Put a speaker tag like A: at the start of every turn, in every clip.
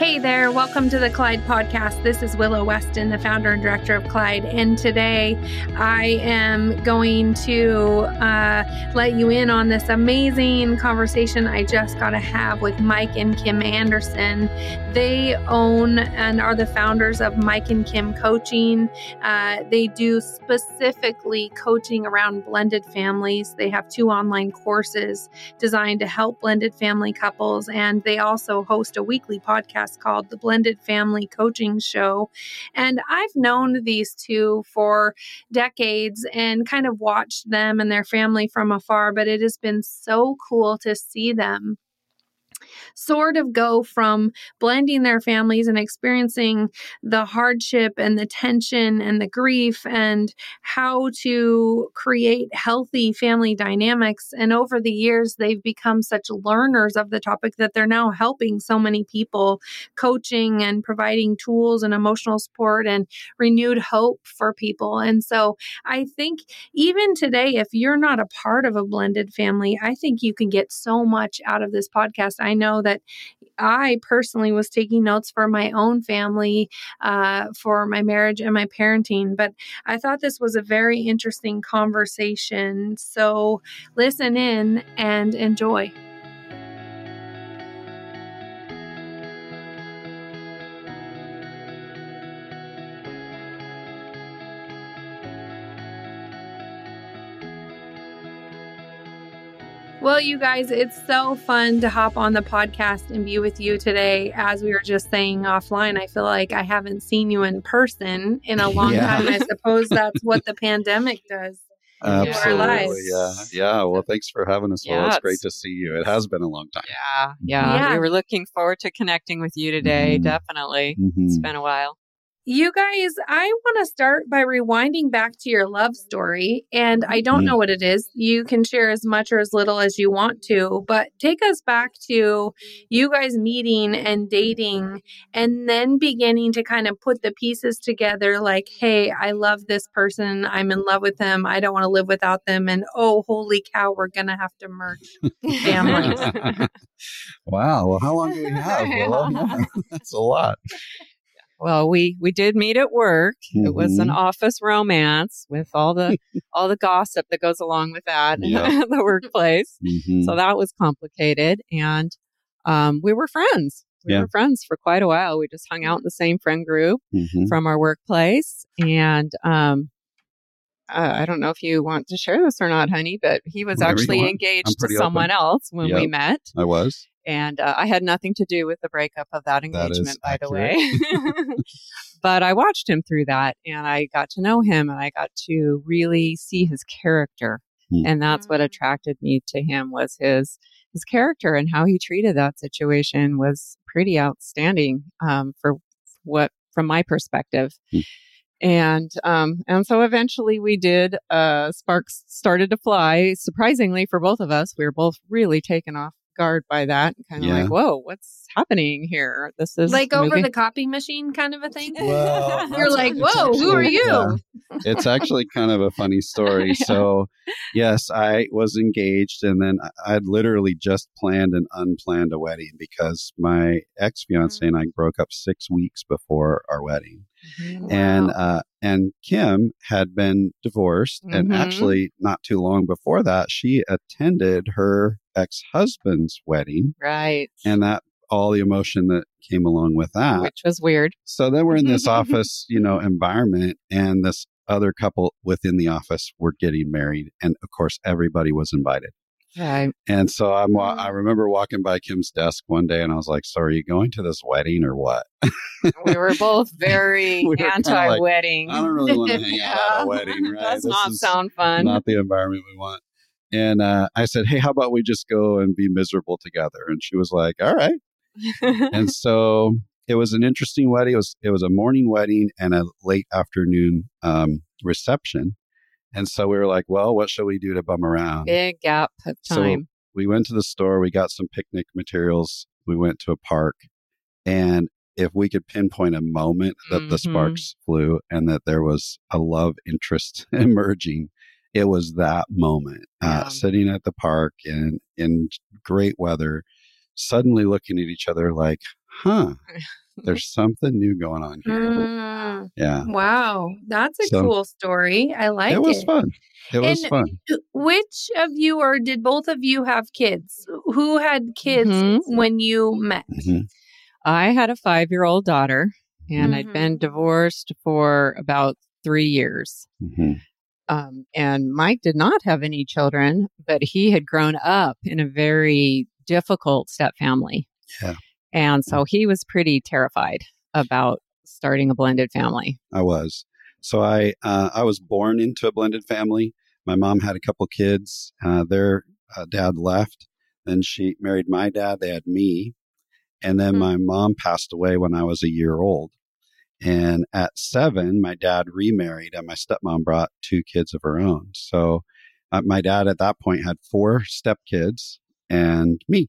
A: Hey there, welcome to the Collide podcast. This is Willow Weston, the founder and director of Collide. And today I am going to uh, let you in on this amazing conversation I just got to have with Mike and Kim Anderson. They own and are the founders of Mike and Kim Coaching. Uh, they do specifically coaching around blended families. They have two online courses designed to help blended family couples, and they also host a weekly podcast called The Blended Family Coaching Show. And I've known these two for decades and kind of watched them and their family from afar, but it has been so cool to see them sort of go from blending their families and experiencing the hardship and the tension and the grief and how to create healthy family dynamics. And over the years, they've become such learners of the topic that they're now helping so many people, coaching and providing tools and emotional support and renewed hope for people. And so I think even today, if you're not a part of a blended family, I think you can get so much out of this podcast. I know that I personally was taking notes for my own family, uh, for my marriage and my parenting, but I thought this was a very interesting conversation. So listen in and enjoy. Well, you guys, it's so fun to hop on the podcast and be with you today. As we were just saying offline, I feel like I haven't seen you in person in a long yeah. time. I suppose that's what the pandemic does.
B: Absolutely. Yeah. Yeah. Well, thanks for having us. Yeah, well, it's, it's, great to see you. It has been a long time.
C: Yeah. Yeah. yeah. We were looking forward to connecting with you today. Mm-hmm. Definitely. Mm-hmm. It's been a while.
A: You guys, I want to start by rewinding back to your love story. And I don't mm. know what it is. You can share as much or as little as you want to, but take us back to you guys meeting and dating and then beginning to kind of put the pieces together like, hey, I love this person. I'm in love with them. I don't want to live without them. And oh, holy cow, we're going to have to merge families.
B: wow. Well, how long do we have? Well, that's a lot.
C: Well, we we did meet at work. Mm-hmm. It was an mm-hmm. office romance with all the all the gossip that goes along with that yep. the workplace. Mm-hmm. So that was complicated, and um, we were friends. We yeah. were friends for quite a while. We just hung out in the same friend group mm-hmm. from our workplace, and um, uh, I don't know if you want to share this or not, honey, but he was Whatever actually engaged to someone open. else when yep. we met.
B: I was.
C: And uh, I had nothing to do with the breakup of that engagement, that by accurate. the way. but I watched him through that and I got to know him and I got to really see his character. Hmm. And that's what mm. attracted me to him was his his character and how he treated that situation was pretty outstanding um, for what from my perspective. Hmm. And um, and so eventually we did. Uh, sparks started to fly. Surprisingly for both of us, we were both really taken off guard by that. Kind of yeah. like, whoa, what's happening here? This is
A: like over the copy machine kind of a thing. Well, You're like, whoa, who are you? Yeah.
B: It's actually kind of a funny story. yeah. So, yes, I was engaged, and then I'd literally just planned and unplanned a wedding because my ex fiance mm-hmm. and I broke up six weeks before our wedding. Wow. And uh, and Kim had been divorced, mm-hmm. and actually not too long before that, she attended her ex husband's wedding,
C: right?
B: And that all the emotion that came along with that,
C: which was weird.
B: So then we're in this office, you know, environment, and this other couple within the office were getting married, and of course, everybody was invited.
C: Right.
B: And so I'm, I mm. remember walking by Kim's desk one day and I was like, so are you going to this wedding or what?
C: we were both very we anti wedding.
B: Like, I don't really want to hang out at a wedding, right?
C: Does not sound fun.
B: Not the environment we want. And uh, I said, hey, how about we just go and be miserable together? And she was like, all right. and so it was an interesting wedding. It was, it was a morning wedding and a late afternoon um, reception. And so we were like, well, what shall we do to bum around?
C: Big gap of time. So
B: we went to the store, we got some picnic materials, we went to a park. And if we could pinpoint a moment that mm-hmm. the sparks flew and that there was a love interest emerging, it was that moment. Uh, yeah. Uh, sitting at the park in in great weather, suddenly looking at each other like, huh, there's something new going on here.
A: Mm,
B: Yeah.
A: wow, that's a
B: So-
A: cool story. I like it.
B: it was fun. It was
A: And
B: fun.
A: Which of you, or did both of you have kids? Who had kids
C: Mhm.
A: when you met?
B: Mhm.
C: I had a five year old daughter, and I'd
A: Mhm.
C: been divorced for about three years.
B: Mhm.
C: Um, and Mike did not have any children, but he had grown up in a very difficult step family.
B: Yeah.
C: And so he was pretty terrified about starting a blended family.
B: I was. So I uh, I was born into a blended family. My mom had a couple kids. Uh, their uh, dad left. Then she married my dad. They had me, and then
A: Hmm.
B: my mom passed away when I was a year old. And at seven, my dad remarried, and my stepmom brought two kids of her own. So uh, my dad at that point had four stepkids and me,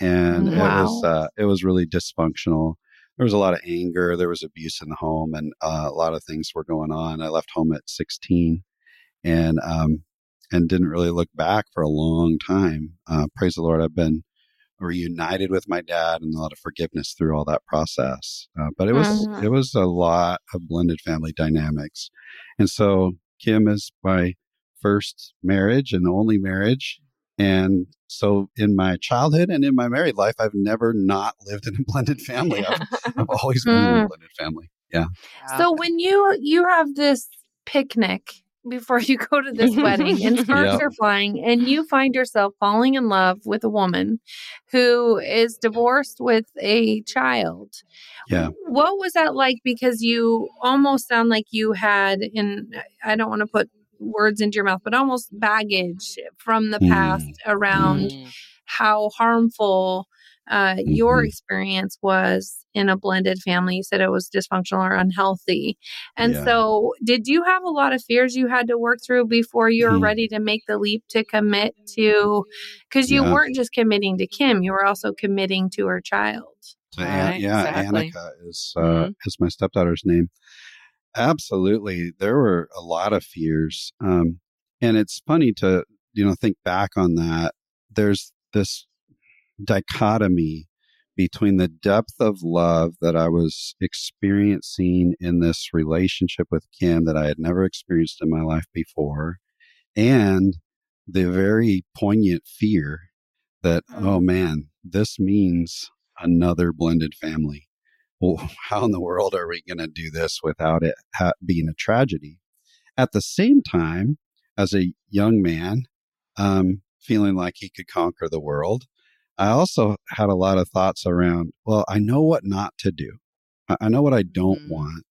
B: and it was uh, it was really dysfunctional. There was a lot of anger there was abuse in the home and uh, a lot of things were going on. I left home at 16 and um and didn't really look back for a long time. Uh, praise the lord i've been reunited with my dad and a lot of forgiveness through all that process. Uh, but it was
A: Mhm.
B: it was a lot of blended family dynamics. And so kim is my first marriage and only marriage and so in my childhood and in my married life, I've never not lived in a blended family. I've, I've always been in a
A: Mm.
B: blended family. Yeah.
A: So when you you have this picnic before you go to this wedding and sparks
B: Yep.
A: are flying and you find yourself falling in love with a woman who is divorced with a child.
B: Yeah.
A: What was that like because you almost sound like you had in I don't want to put words into your mouth but almost baggage from the
B: Mm.
A: past around how harmful uh, your
B: Mhm.
A: experience was in a blended family. You said it was dysfunctional or unhealthy. And
B: Yeah.
A: so, did you have a lot of fears you had to work through before you were
B: Mhm.
A: ready to make the leap to commit to? Because you
B: Yeah.
A: weren't just committing to Kim, you were also committing to her child.
B: So, An-
C: Right,
B: yeah,
C: exactly.
B: Annika is uh, is my stepdaughter's name. Absolutely, there were a lot of fears, um, and it's funny to you know think back on that. There's this dichotomy between the depth of love that I was experiencing in this relationship with Kim that I had never experienced in my life before, and the very poignant fear that oh man, this means another blended family. Well, how in the world are we going to do this without it ha- being a tragedy? At the same time, as a young man, um, feeling like he could conquer the world, I also had a lot of thoughts around, well, I know what not to do. I, I know what I don't
C: Mhm.
B: want.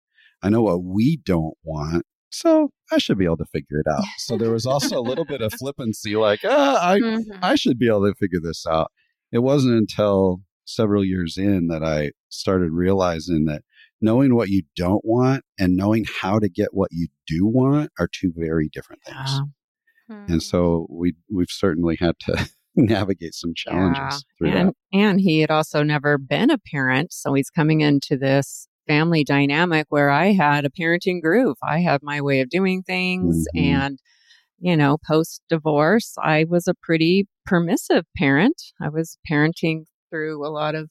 B: I know what we don't want. So I should be able to figure it out. So there was also a little bit of flippancy, like, ah, I,
A: Mhm.
B: I should be able to figure this out. It wasn't until several years in that I started realizing that knowing what you don't want and knowing how to get what you do want are two very different things.
C: Yeah.
A: Mm-hmm.
B: And so we we've certainly had to navigate some challenges through
C: and
B: that.
C: and he had also never been a parent, so he's coming into this family dynamic where I had a parenting groove. I had my way of doing things,
B: Mhm.
C: and you know, post divorce, I was a pretty permissive parent. I was parenting through a lot of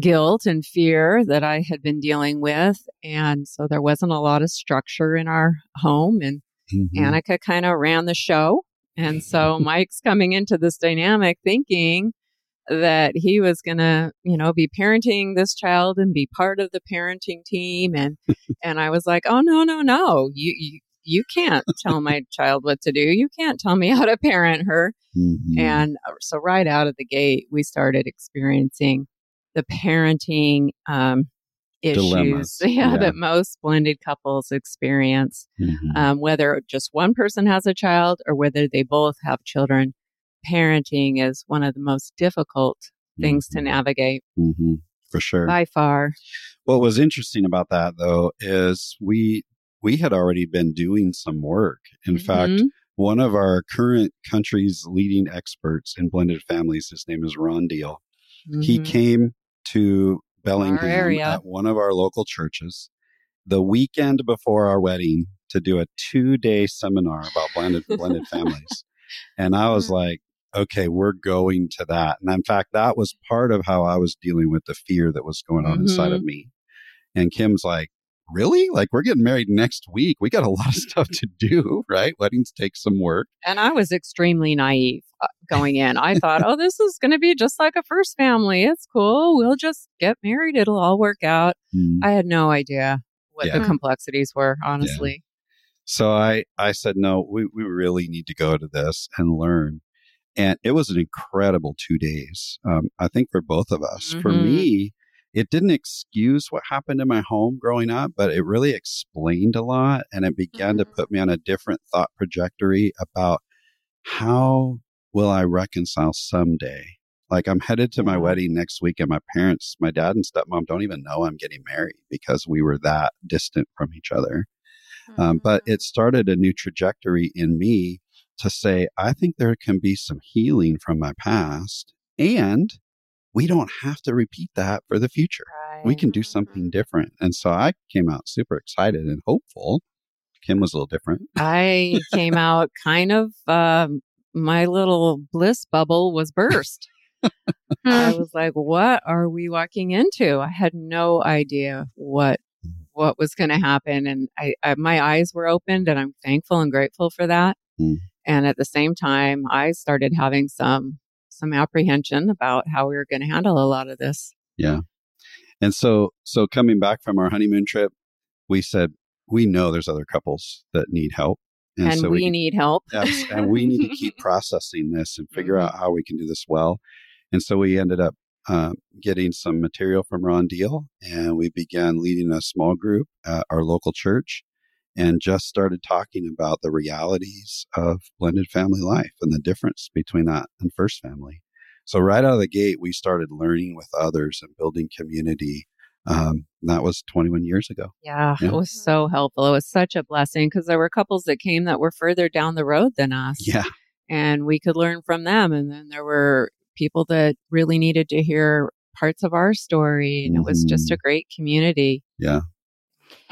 C: guilt and fear that I had been dealing with, and so there wasn't a lot of structure in our home and
B: Mhm.
C: Annika kind of ran the show. And so Mike's coming into this dynamic thinking that he was going to, you know, be parenting this child and be part of the parenting team and and I was like, "Oh no, no, no. You you you can't tell my child what to do. You can't tell me how to parent her."
B: Mhm.
C: And uh, so right out of the gate, we started experiencing the parenting um issues yeah,
B: Yeah.
C: that most blended couples experience
B: Mhm.
C: um, whether just one person has a child or whether they both have children, parenting is one of the most difficult things to
B: Mhm.
C: navigate
B: Mhm. For sure.
C: by far.
B: What was interesting about that though is we we had already been doing some work. In fact,
C: Mhm.
B: one of our current country's leading experts in blended families, his name is Ron Deal. He
C: Mhm.
B: came to Bellingham at one of our local churches the weekend before our wedding to do a two day seminar about blended blended families. And I was
A: Mm.
B: like, okay, we're going to that. And in fact, that was part of how I was dealing with the fear that was going on mm-hmm. inside of mm-hmm. me. And Kim's like, really? Like, we're getting married next week. We got a lot of stuff to do, right? Weddings take some work.
C: And I was extremely naive uh, going in. I thought, oh, this is going to be just like a first family. It's cool. We'll just get married. It'll all work out. Mm. I had no idea what yeah. the complexities were, honestly. Yeah.
B: So I, I said, no, we, we really need to go to this and learn. And it was an incredible two days. Um, I think for both of us. Mm-hmm. For me, it didn't excuse what happened in my home growing up, but it really explained a lot. And it began mm-hmm. to put me on a different thought trajectory about how will I reconcile someday? Like I'm headed to my wedding next week, and my parents, my dad and stepmom, don't even know I'm getting married because we were that distant from each other. Mm-hmm. Um, but mm. it started a new trajectory in me to say, I think there can be some healing from my past and we don't have to repeat that for the future. Right. We can do something different. And so I came out super excited and hopeful. Kim was a little different.
C: I came out kind of, uh, my little bliss bubble was burst. I was like, what are we walking into? I had no idea what what was going to happen and I, I, my eyes were opened and I'm thankful and grateful for that. Mm. And at the same time, I started having some some apprehension about how we were going to handle a lot of this.
B: Yeah. And so, so coming back from our honeymoon trip, we said, we know there's other couples that need help.
C: And, and so we, we, need help.
B: yes, and we need to keep processing this and figure mm-hmm. out how we can do this well. And so we ended up uh, getting some material from Ron Deal, and we began leading a small group at our local church and just started talking about the realities of blended family life and the difference between that and first family. So, right out of the gate, we started learning with others and building community. Um, that was 21 years ago.
C: Yeah, yeah, it was so helpful. It was such a blessing because there were couples that came that were further down the road than us.
B: Yeah.
C: And we could learn from them. And then there were people that really needed to hear parts of our story. And mm-hmm. it was just a mm-hmm. great community.
B: Yeah.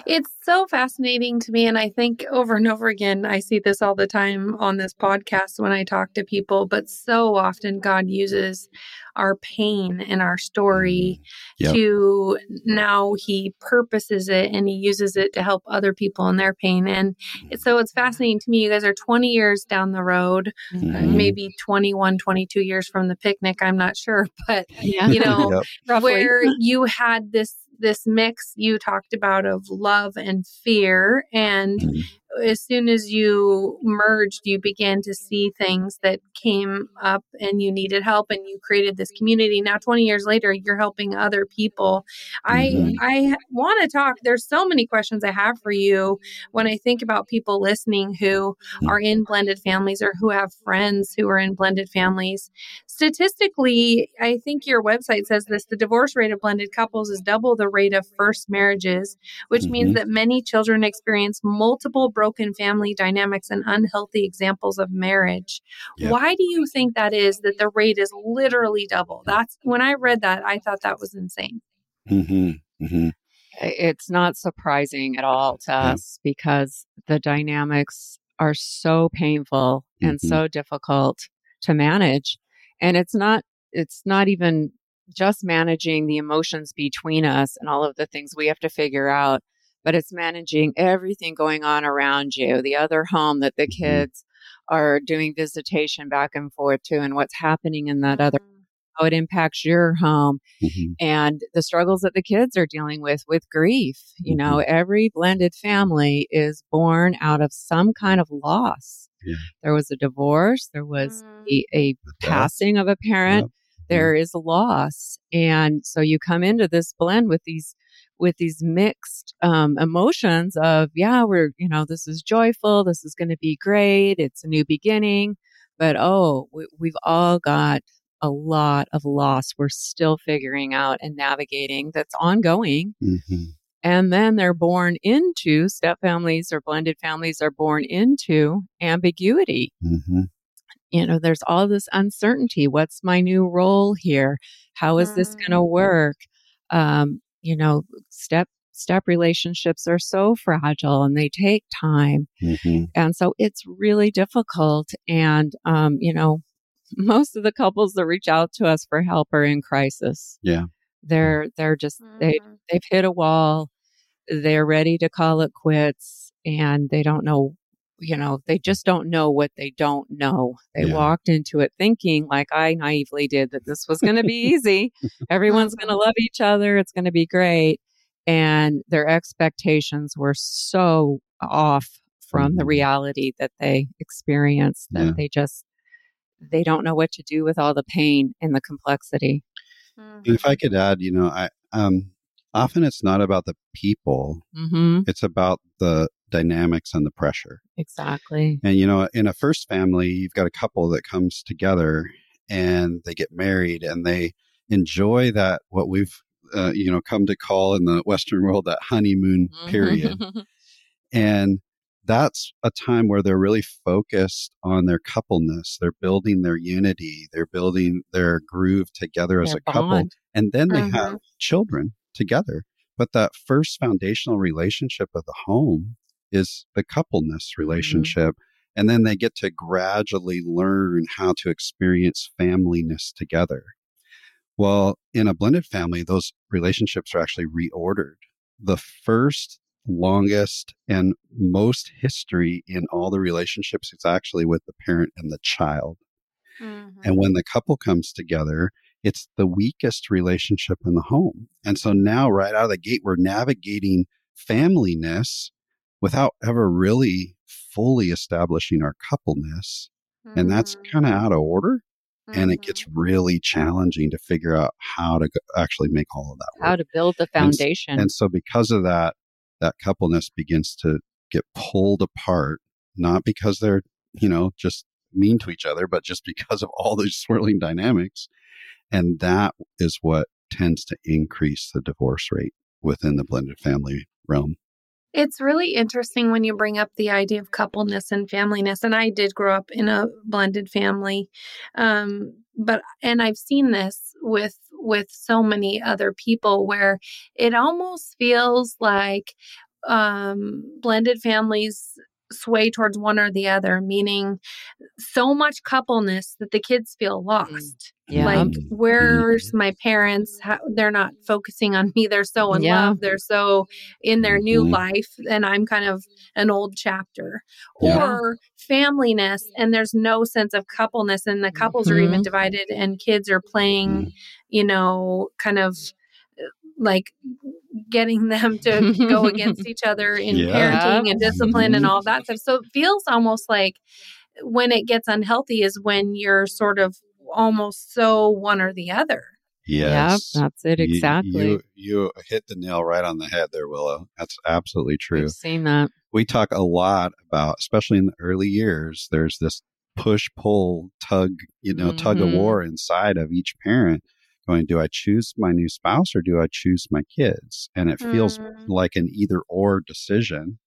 A: It's so fascinating to me. And I think over and over again, I see this all the time on this podcast when I talk to people, but so often God uses our pain and our story mm-hmm. yep. to now He purposes it and He uses it to help other people in their pain. And so it's fascinating to me. You guys are 20 years down the road, mm-hmm. maybe 21, 22 years from the picnic. I'm not sure, but yeah. you know, yep. where you had this this mix you talked about of love and fear and mm-hmm as soon as you merged, you began to see things that came up and you needed help and you created this community. Now 20 years later, you're helping other people. Mm-hmm. I I want to talk. There's so many questions I have for you when I think about people listening who are in blended families or who have friends who are in blended families. Statistically, I think your website says this the divorce rate of blended couples is double the rate of first marriages, which mm-hmm. means that many children experience multiple broken family dynamics and unhealthy examples of marriage. Yep. Why do you think that is that the rate is literally double? That's when I read that, I thought that was insane.
B: Mm-hmm. Mm-hmm.
C: It's not surprising at all to yeah. us because the dynamics are so painful mm-hmm. and so difficult to manage. And it's not, it's not even just managing the emotions between us and all of the things we have to figure out but it's managing everything going on around you, the other home that the mm-hmm. kids are doing visitation back and forth to, and what's happening in that other mm-hmm. how it impacts your home mm-hmm. and the struggles that the kids are dealing with with grief. You know, mm-hmm. every blended family is born out of some kind of loss. Yeah. There was a divorce, there was mm. a, a passing of a parent, yep. there is a loss. And so you come into this blend with these with these mixed um, emotions of, yeah, we're, you know, this is joyful. This is going to be great. It's a new beginning. But oh, we, we've all got a lot of loss we're still figuring out and navigating that's ongoing. Mm-hmm. And then they're born into step families or blended families are born into ambiguity. Mm-hmm. You know, there's all this uncertainty. What's my new role here? How is this going to mm. work? Um, you know, step step relationships are so fragile and they take time. Mm-hmm. And so it's really difficult. And, um, you know, most of the couples that reach out to us for help are in crisis.
B: Yeah.
C: They're they're just they
A: Mhm.
C: they've hit a wall. They're ready to call it quits and they don't know you know, they just don't know what they don't know. They
B: Yeah.
C: walked into it thinking like I naively did that this was going to be easy. Everyone's going to love each other. It's going to be great. And their expectations were so off from the
B: Mhm.
C: reality that they experienced that
B: Yeah.
C: they just they don't know what to do with all the pain and the complexity.
B: And if I could add, you know, I um often it's not about the people,
C: Mm-hmm.
B: it's about the dynamics and the pressure.
C: Exactly.
B: And you know, in a first family, you've got a couple that comes together and they get married and they enjoy that what we've uh, you know come to call in the Western world that honeymoon period. And that's a time where they're really focused on their coupleness. They're building their unity. They're building their groove together as
C: Their
B: a couple. And then they
A: Mhm.
B: have children together. But that first foundational relationship of the home is the coupleness relationship. And then they get to gradually learn how to experience familyness together. Well, in a blended family, those relationships are actually reordered. The first, longest, and most history in all the relationships is actually with the parent and the child.
A: Mm-hmm.
B: And when the couple comes together, it's the weakest relationship in the home. And so now, right out of the gate, we're navigating familyness without ever really fully establishing our coupleness. And that's
A: Mm-hmm.
B: kind of out of order. And it gets really challenging to figure out how to go- actually make all of that work.
C: How to build the
B: And
C: foundation.
B: And so because of that, that coupleness begins to get pulled apart, not because they're, you know, just mean to each other, but just because of all these swirling dynamics. And that is what tends to increase the divorce rate within the blended family realm.
A: It's really interesting when you bring up the idea of coupleness and familyness. And I did grow up in a blended family, um, but and I've seen this with with so many other people where it almost feels like um, blended families sway towards one or the other, meaning so much coupleness that the kids feel lost.
C: yeah.
A: Like,
B: Mhm.
A: where's my parents? How, they're not focusing on me. They're so in
C: Yeah.
A: love. They're so in their new
B: Mhm.
A: life. And I'm kind of an old chapter.
B: Yeah.
A: Or familyness, and there's no sense of coupleness. And the couples are even
C: Mhm.
A: divided, and kids are playing, you know, kind of like getting them to go against each other in
B: Yeah.
A: parenting and discipline and
B: Mhm.
A: all that stuff. So it feels almost like when it gets unhealthy is when you're sort of almost so one or the other.
B: Yes.
C: Yep, that's it exactly.
B: You, you hit the nail right on the head there, Willow. That's absolutely true.
C: We've seen that.
B: we talk a lot about, especially in the early years, there's this push pull tug, you know, tug of
C: Mhm.
B: war inside of each parent going, do I choose my new spouse or do I choose my kids? And it feels
A: Mm.
B: like an either or decision.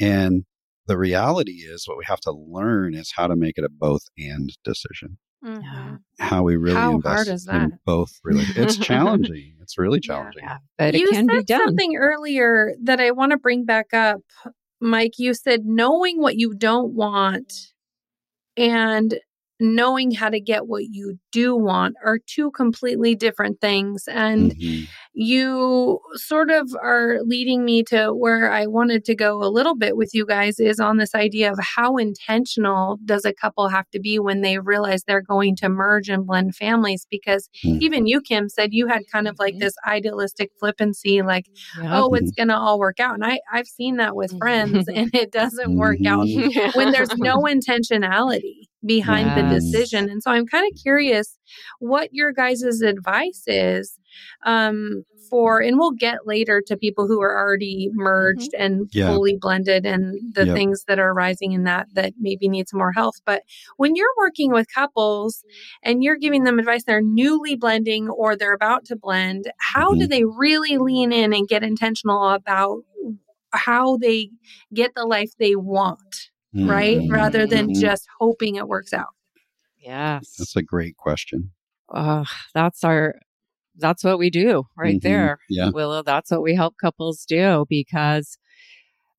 B: And the reality is what we have to learn is how to make it a both and decision.
A: Mhm.
B: How we really
A: How
B: invest
A: hard is
B: in both. Really, it's challenging. It's really
A: Yeah.
B: challenging.
C: Yeah, but
A: you
C: it can
A: said
C: be done.
A: something earlier that I want to bring back up, Mike. You said knowing what you don't want and knowing how to get what you do want are two completely different things. And
B: Mhm.
A: you sort of are leading me to where I wanted to go a little bit with you guys is on this idea of how intentional does a couple have to be when they realize they're going to merge and blend families because
B: Mhm.
A: even you Kim said you had kind of like this idealistic flippancy like
C: Yep.
A: oh it's going to all work out and I I've seen that with friends and it doesn't work out when there's no intentionality behind the decision. And so I'm kind of curious what your guys' advice is um, for, and we'll get later to people who are already merged and
B: Yeah.
A: fully blended and the
B: Yep.
A: things that are arising in that that maybe need some more health. But when you're working with couples and you're giving them advice, they're newly blending or they're about to blend, how do
B: Mhm.
A: they really lean in and get intentional about how they get the life they want? Right?
B: Mhm.
A: Rather than
B: Mhm.
A: just hoping it works out.
C: Yes.
B: That's a great question.
C: Uh, that's our that's what we do right
B: Mhm.
C: there.
B: Yeah.
C: Willow, that's what we help couples do because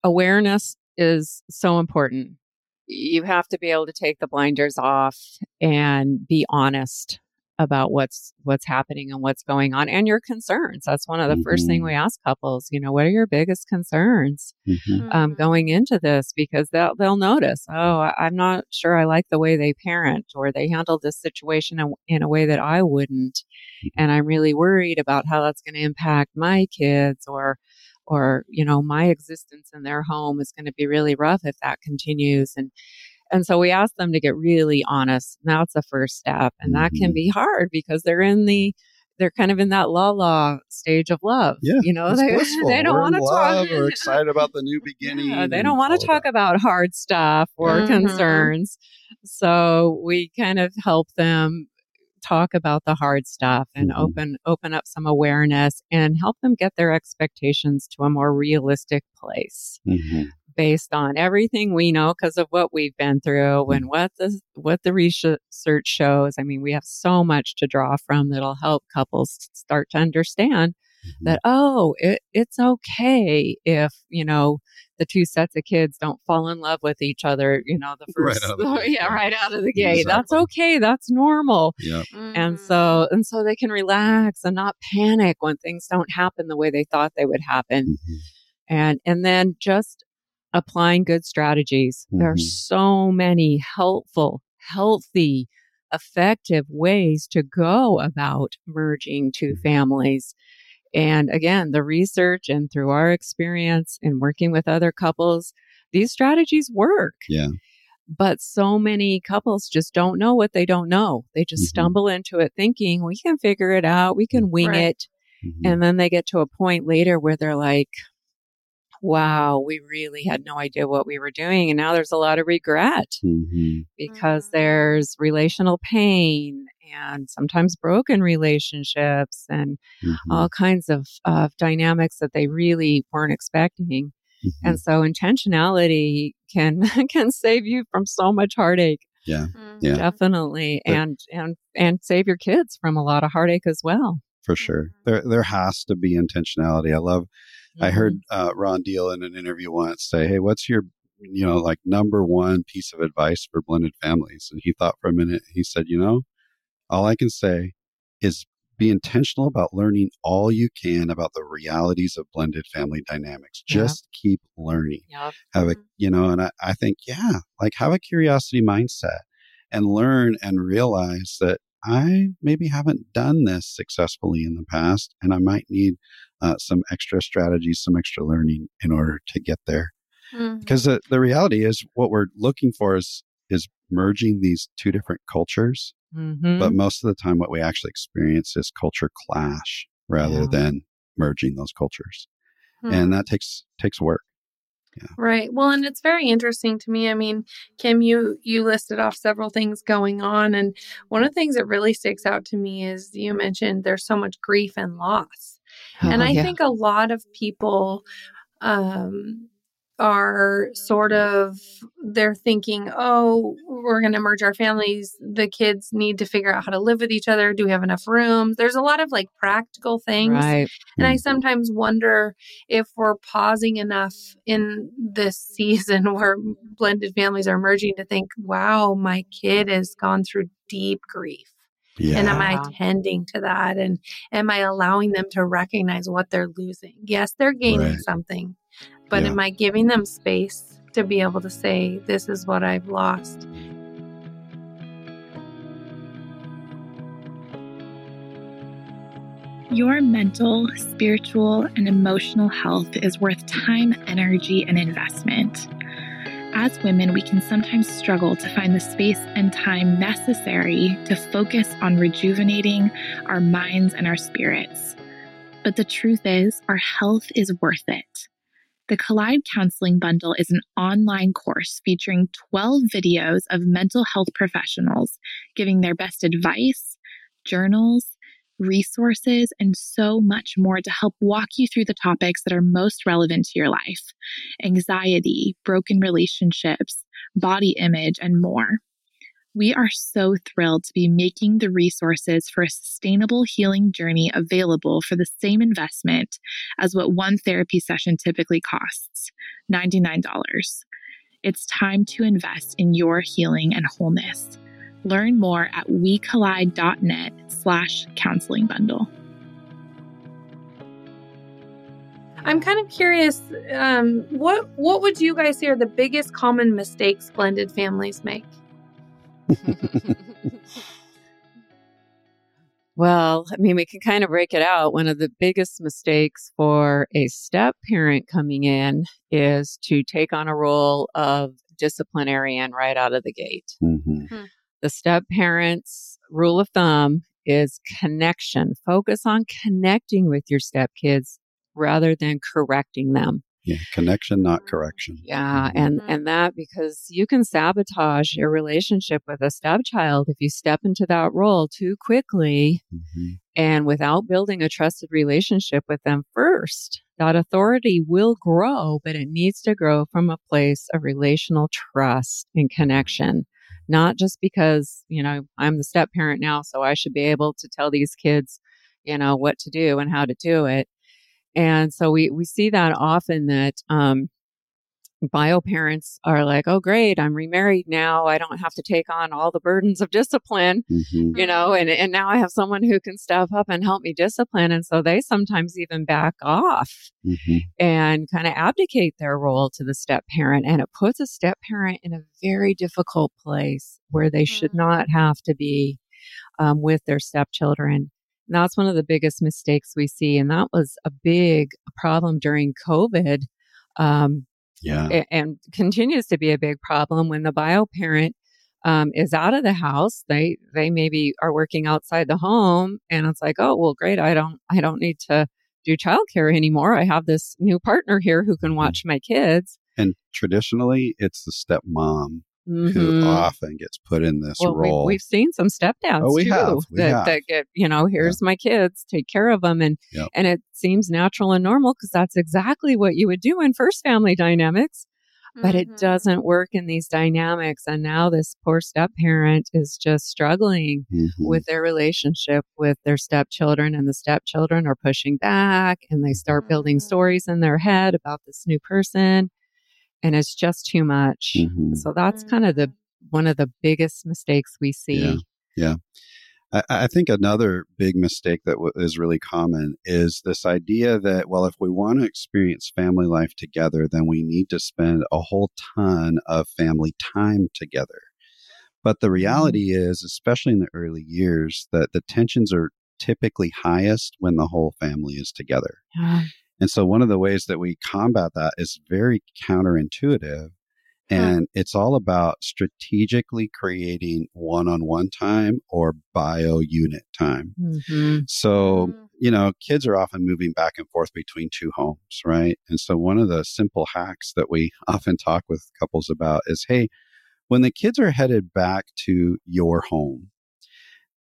C: awareness is so important. you have to be able to take the blinders off and be honest about what's what's happening and what's going on and your concerns that's one of the mm-hmm. first thing mm-hmm. we ask couples you know what are your biggest concerns mm-hmm. um, mm-hmm. going into this because they'll they'll notice oh i'm not sure i like the way they parent or they handle this situation in, in a way that i wouldn't mm-hmm. and i'm really worried about how that's going to impact my kids or or you know my existence in their home is going to be really rough if that continues and and so we ask them to get really honest. And that's the first step. And that can mm-hmm. be hard because they're in the, they're kind of in that la la stage of love.
B: Yeah,
C: you know, they, they don't want to talk.
B: We're excited about the new beginning.
C: Yeah, they don't want to talk about hard stuff or mm-hmm. concerns. So we kind of help them talk about the hard stuff and mm-hmm. open open up some awareness and help them get their expectations to a more realistic place. Mm-hmm based on everything we know because of what we've been through and mm. what the what the research shows. I mean, we have so much to draw from that'll help couples start to understand mm-hmm. that oh, it, it's okay if you know the two sets of kids don't fall in love with each other. You know, the first right the yeah, right out of the gate. Exactly. That's okay. That's normal.
B: Yep.
C: Mm-hmm. And so and so they can relax and not panic when things don't happen the way they thought they would happen. Mm-hmm. And and then just applying good strategies. Mm-hmm. There are mm-hmm. so many helpful, healthy, effective ways to go about merging two mm-hmm. families. And again, the research and through our experience in working with other couples, these strategies work.
B: Yeah.
C: But so many couples just don't know what they don't know. They just mm-hmm. stumble into it thinking, we can figure it out, we can wing right. it. Mm-hmm. And then they get to a point later where they're like, wow, we really had no idea what we were doing. And now there's a lot of regret mm-hmm. because mm-hmm. there's relational pain and sometimes broken relationships and mm-hmm. all kinds of, of dynamics that they really weren't expecting. Mm-hmm. And so intentionality can can save you from so much heartache.
B: Yeah. Mm-hmm. Yeah.
C: Definitely. But, and and and save your kids from a lot of heartache as well.
B: For sure. Mm-hmm. There there has to be intentionality. I love Mm-hmm. I heard uh, Ron Deal in an interview once say, "Hey, what's your you know like number one piece of advice for blended families?" And he thought for a minute. He said, "You know, all I can say is be intentional about learning all you can about the realities of blended family dynamics. Just keep learning.
C: Yep.
B: Have a, mm-hmm. you know, and I, I think, yeah, like have a curiosity mindset and learn and realize that I maybe haven't done this successfully in the past and I might need uh, some extra strategies, some extra learning in order to get there. Mm-hmm. Because the, the reality is, what we're looking for is is merging these two different cultures. Mm-hmm. But most of the time, what we actually experience is culture clash rather yeah. than merging those cultures, mm-hmm. and that takes takes work.
A: Yeah. Right. Well, and it's very interesting to me. I mean, Kim, you you listed off several things going on, and one of the things that really sticks out to me is you mentioned there's so much grief and loss and oh, I yeah. think a lot of people um, are sort of they're thinking, oh, we're going to merge our families. The kids need to figure out how to live with each other. Do we have enough rooms? There's a lot of like practical things.
C: Right.
A: And I sometimes wonder if we're pausing enough in this season where blended families are merging to think, wow, my kid has gone through deep grief. Yeah. And am I tending to that? And am I allowing them to recognize what they're losing? Yes, they're gaining right. something, but yeah. am I giving them space to be able to say, this is what I've lost?
D: Your mental, spiritual, and emotional health is worth time, energy, and investment as women, we can sometimes struggle to find the space and time necessary to focus on rejuvenating our minds and our spirits. But the truth is, our health is worth it. The Collide Counseling Bundle is an online course featuring 12 videos of mental health professionals giving their best advice, journals, resources, and so much more to help walk you through the topics that are most relevant to your life anxiety, broken relationships, body image, and more. We are so thrilled to be making the resources for a sustainable healing journey available for the same investment as what one therapy session typically costs $99. it's time to invest in your healing and wholeness. Learn more at wecollide.net slash counseling bundle.
A: I'm kind of curious, um, what what would you guys say are the biggest common mistakes blended families make?
C: well, I mean, we can kind of break it out. One of the biggest mistakes for a step parent coming in is to take on a role of disciplinarian right out of the gate. Mm-hmm. Hmm. The step parent's rule of thumb is connection. Focus on connecting with your step kids rather than correcting them.
B: Yeah, connection, not correction.
C: Yeah, mm-hmm. and and that because you can sabotage your relationship with a stepchild if you step into that role too quickly mm-hmm. and without building a trusted relationship with them first. That authority will grow, but it needs to grow from a place of relational trust and connection. Not just because, you know, I'm the step parent now, so I should be able to tell these kids, you know, what to do and how to do it. And so we, we see that often that, um, bio parents are like, oh, great, I'm remarried now. I don't have to take on all the burdens of discipline, mm-hmm. you know, and, and now I have someone who can step up and help me discipline. And so they sometimes even back off mm-hmm. and kind of abdicate their role to the step parent. And it puts a step parent in a very difficult place where they mm-hmm. should not have to be um, with their stepchildren. And that's one of the biggest mistakes we see. And that was a big problem during COVID. Um,
B: yeah.
C: And continues to be a big problem when the bio parent um, is out of the house. They they maybe are working outside the home, and it's like, oh well, great. I don't I don't need to do childcare anymore. I have this new partner here who can mm-hmm. watch my kids.
B: And traditionally, it's the stepmom mm-hmm. who often gets put in this well, role.
C: We, have seen some stepdads
B: oh, we
C: too
B: have. We
C: that,
B: have.
C: that get, you know, here's yeah. my kids, take care of them. And, yep. and it seems natural and normal because that's exactly what you would do in first family dynamics. But mm-hmm. it doesn't work in these dynamics. And now this poor step parent is just struggling mm-hmm. with their relationship with their stepchildren, and the stepchildren are pushing back and they start building mm-hmm. stories in their head about this new person and it's just too much. Mm-hmm. So that's kind of the one of the biggest mistakes we see.
B: Yeah. yeah. I, I think another big mistake that w- is really common is this idea that, well, if we want to experience family life together, then we need to spend a whole ton of family time together. But the mm-hmm. reality mm-hmm. is, especially in the early years, that the tensions are typically highest when the whole family is together. Yeah. And so one of the ways that we combat that is very counterintuitive. And it's all about strategically creating one on one time or bio unit time. Mm-hmm. So, mm. you know, kids are often moving back and forth between two homes, right? And so, one of the simple hacks that we often talk with couples about is hey, when the kids are headed back to your home,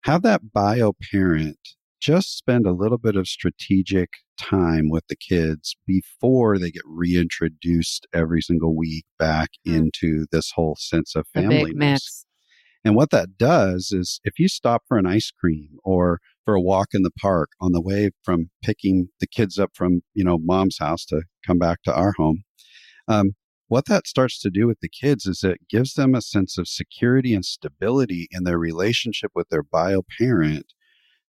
B: have that bio parent just spend a little bit of strategic time with the kids before they get reintroduced every single week back mm. into this whole sense of family. And what that does is if you stop for an ice cream or for a walk in the park on the way from picking the kids up from, you know, mom's house to come back to our home, um, what that starts to do with the kids is it gives them a sense of security and stability in their relationship with their bio parent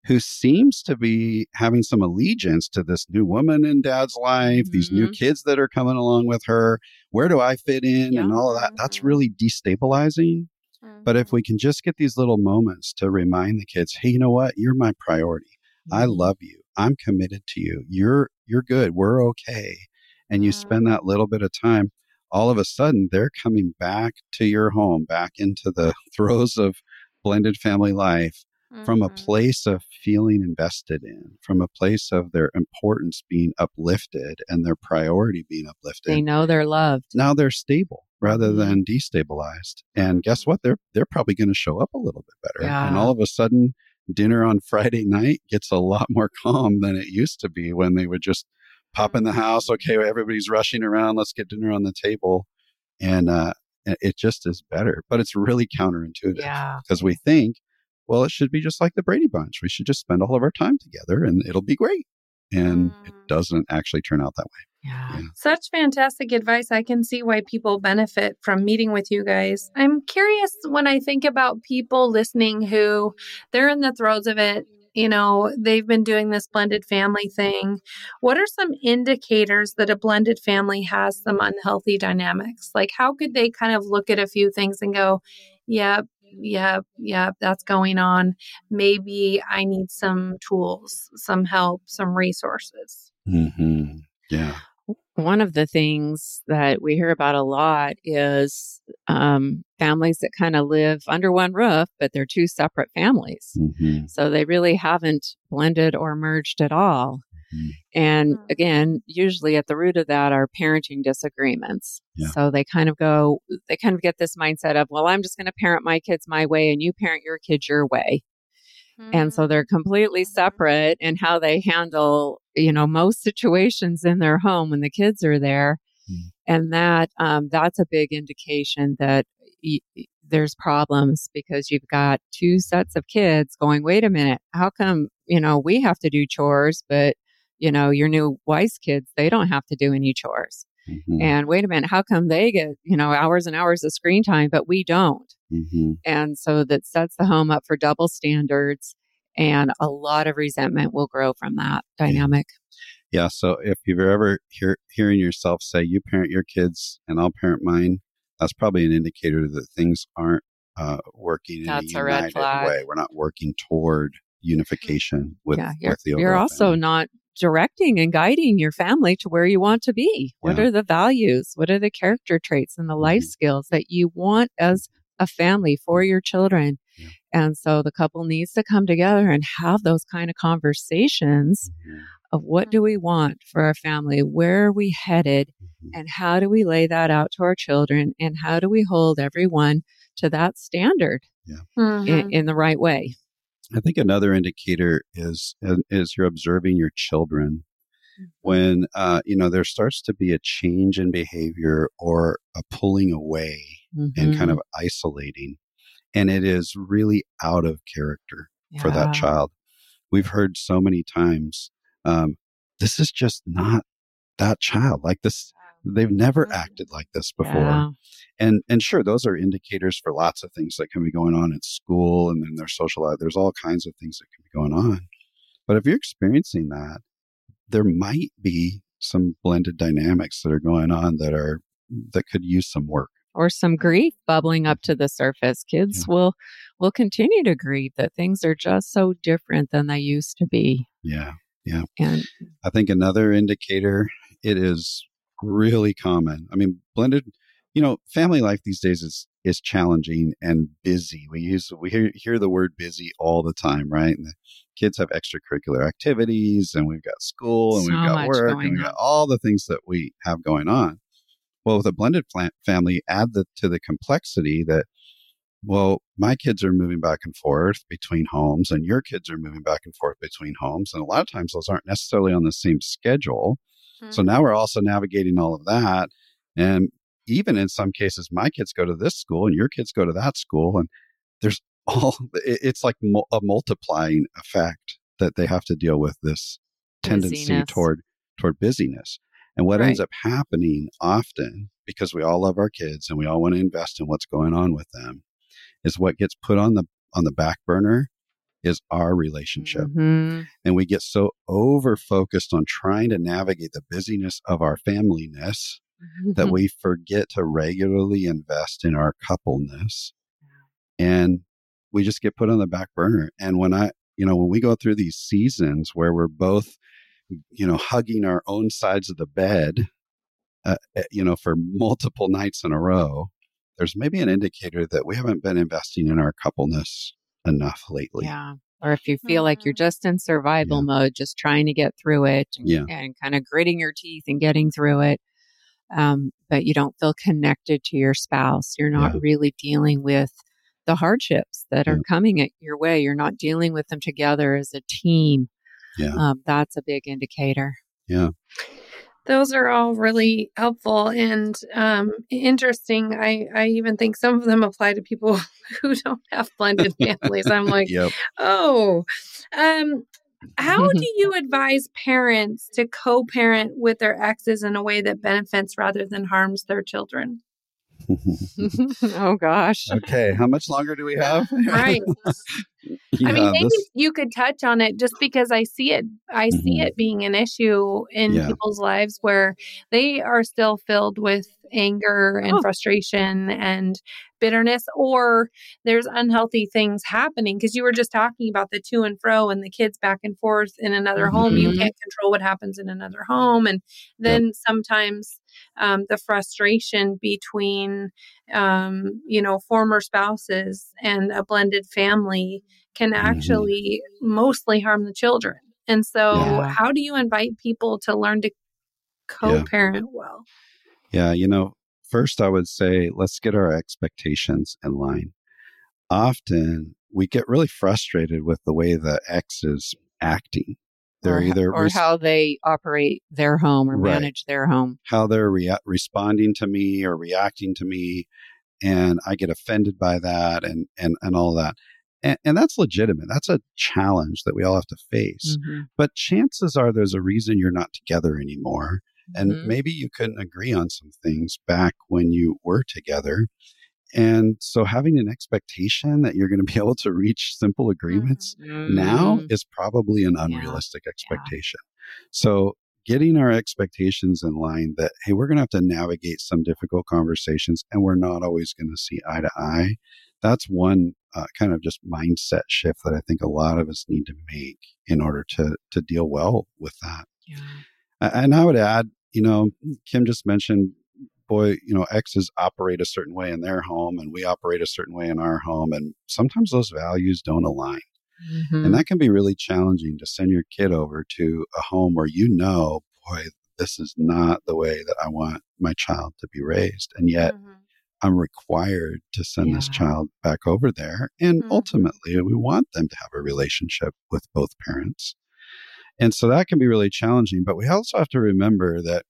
B: who seems to be having some allegiance to this new woman in dad's life, mm-hmm. these new mm-hmm. kids that are coming along with her. Where do I fit in yeah. and all of that? That's mm-hmm. really destabilizing. Mm-hmm. But if mm-hmm. we can just get these little moments to remind the kids, hey, you know what? You're my priority. I mm-hmm. love you. I'm committed to you. You're you're good. We're okay. And you spend that little bit of time, all of a sudden they're coming back to your home, back into the throes of blended family life mm-hmm. from a mm-hmm. place of feeling invested in, from a place of their importance being uplifted and their priority being uplifted.
C: They know they're loved.
B: Now they're stable rather mm-hmm. than destabilized. And guess what? They're they're probably going to show up a little bit better. Yeah. And all of a sudden dinner on Friday night gets a lot more calm than it used to be when they would just pop in the house. Mm-hmm. Okay, everybody's rushing around. Let's get dinner on the table. And uh, it just is better. But it's really counterintuitive because
C: yeah.
B: we think well, it should be just like the Brady Bunch. We should just spend all of our time together and it'll be great. And mm. it doesn't actually turn out that way.
C: Yeah.
A: Such fantastic advice. I can see why people benefit from meeting with you guys. I'm curious when I think about people listening who they're in the throes of it. You know, they've been doing this blended family thing. What are some indicators that a blended family has some unhealthy dynamics? Like, how could they kind of look at a few things and go, yep, yep, yep, that's going on. Maybe I need some tools, some help, some resources.
B: Mm-hmm. Yeah
C: one of the things that we hear about a lot is um, families that kind of live under one roof, but they're two separate families. Mm-hmm. So they really haven't blended or merged at all. Mm-hmm. And hmm. again, usually at the root of that are parenting disagreements. Yeah. So they kind of go, they kind of get this mindset of, well, I'm just going to parent my kids my way and you parent your kids your way. And so they're completely mm-hmm. separate in how they handle, you know, most situations in their home when the kids are there. Mm. And that, um, that's a big indication that y- there's problems because you've got two sets of kids going, wait a minute, how come, you know, we have to do chores, but, you know, your new wise kids, they don't have to do any chores. Mm-hmm. And wait a minute, how come they get, you know, hours and hours of screen time, but we don't? Mm-hmm. And so that sets the home up for double standards and a lot of resentment will grow from that dynamic.
B: Yeah. So if you've ever hear, hearing yourself say, you parent your kids and I'll parent mine, that's probably an indicator that things aren't uh, working that's in a, a united way. We're not working toward unification with,
C: yeah, you're,
B: with the
C: You're also not directing and guiding your family to where you want to be. What are the values? What are the character traits and the life mm-hmm. skills that you want as a family for your children? Yeah. And so the couple needs to come together and have those kind of conversations mm-hmm. of what do we want for our family? Where are we headed? Mm-hmm. And how do we lay that out to our children? And how do we hold everyone to that standard yeah. mm-hmm. in, in the right way?
B: I think another indicator is is you're observing your children mm-hmm. when uh, you know there starts to be a change in behavior or a pulling away mm-hmm. and kind mm-hmm. of isolating and it is really out of character yeah. for that child. We've heard so many times, um, this is just not that child. Like this, they've never mm-hmm. acted like this before. Yeah. And and sure, those are indicators for lots of things that can be going on at school and then their social life. There's all kinds of things that can be going on. But if you're experiencing that, there might be some blended dynamics that are going on that are that could use some work
C: or some grief bubbling up to the surface. Kids yeah. will will continue to grieve that things are just so different than they used to be.
B: Yeah. Yeah. And I think another indicator it is really common. I mean, blended, you know, family life these days is is challenging and busy. We use we hear hear the word busy all the time, right? And the kids have extracurricular activities and we've got school and so we've got work and we've got all the things that we have going on. Well, with a blended family, add the, to the complexity that, well, my kids are moving back and forth between homes and your kids are moving back and forth between homes. And a lot of times those aren't necessarily on the same schedule. Mm-hmm. So now we're also navigating all of that. And even in some cases, my kids go to this school and your kids go to that school. And there's all, it's like a multiplying effect that they have to deal with this tendency busyness. toward toward busyness. And what right. ends up happening often, because we all love our kids and we all want to invest in what's going on with them, is what gets put on the on the back burner is our relationship. Mm-hmm. And we get so over focused on trying to navigate the busyness of our familyness mm-hmm. that we forget to regularly invest in our coupleness. And we just get put on the back burner. And when I, you know, when we go through these seasons where we're both you know, hugging our own sides of the bed, uh, eh, you know, for multiple nights in a row, there's maybe an indicator that we haven't been investing in our coupleness enough lately.
C: Yeah. Or if you feel mm-hmm. like you're mm-hmm. just in survival yeah. mode, just trying to get through it and, yeah. and kind of gritting your teeth and getting through it. Um, but you don't feel connected to your spouse. You're not yeah. really dealing with the hardships that are coming at your way. You're not dealing with them together as a team
B: yeah. Um,
C: that's a big indicator.
B: Yeah.
A: Those are all really helpful and um, interesting. I, I even think some of them apply to people who don't have blended families. I'm like, yep. oh. Um, How do you advise parents to co parent with their exes in a way that benefits rather than harms their children?
C: oh gosh.
B: Okay, how much longer do we have?
A: Right.
B: Yeah,
A: I mean, maybe
B: this-
A: you could touch on it just because I see it. I see
B: Mhm.
A: it being an issue in
B: Yeah.
A: people's lives where they are still filled with anger and
C: Oh.
A: frustration and bitterness, or there's unhealthy things happening. Because you were just talking about the to and fro and the kids back and forth in another home. You
C: Mhm.
A: can't control what happens in another home, and then sometimes um, the frustration between um, you know former spouses and a blended family can
B: Mhm.
A: actually mostly harm the children. And so,
C: Yeah.
A: how do you invite people to learn to co-parent well?
B: Yeah, you know, first I would say let's get our expectations in line. Often we get really frustrated with the way the ex is acting. They're
C: or,
B: either
C: or
B: res-
C: how they operate their home or
B: Right.
C: manage their home.
B: how they're rea- responding to me or reacting to me and i get offended by that and and and all that and, and that's legitimate that's a challenge that we all have to face
C: Mhm.
B: but chances are there's a reason you're not together anymore and
C: Mhm.
B: maybe you couldn't agree on some things back when you were together and so having an expectation that you're going to be able to reach simple agreements now
C: Mhm.
B: is probably an unrealistic expectation. So, getting our expectations in line that, hey, we're going to have to navigate some difficult conversations and we're not always going to see eye to eye. That's one uh, kind of just mindset shift that I think a lot of us need to make in order to, to deal well with that.
C: Yeah.
B: And I would add, you know, Kim just mentioned, boy, you know, exes operate a certain way in their home and we operate a certain way in our home. And sometimes those values don't align.
C: Mhm.
B: And that can be really challenging to send your kid over to a home where you know, boy, this is not the way that I want my child to be raised. And yet
A: Mhm.
B: I'm required to send this child back over there. And
A: Mhm.
B: ultimately, we want them to have a relationship with both parents. And so that can be really challenging. But we also have to remember that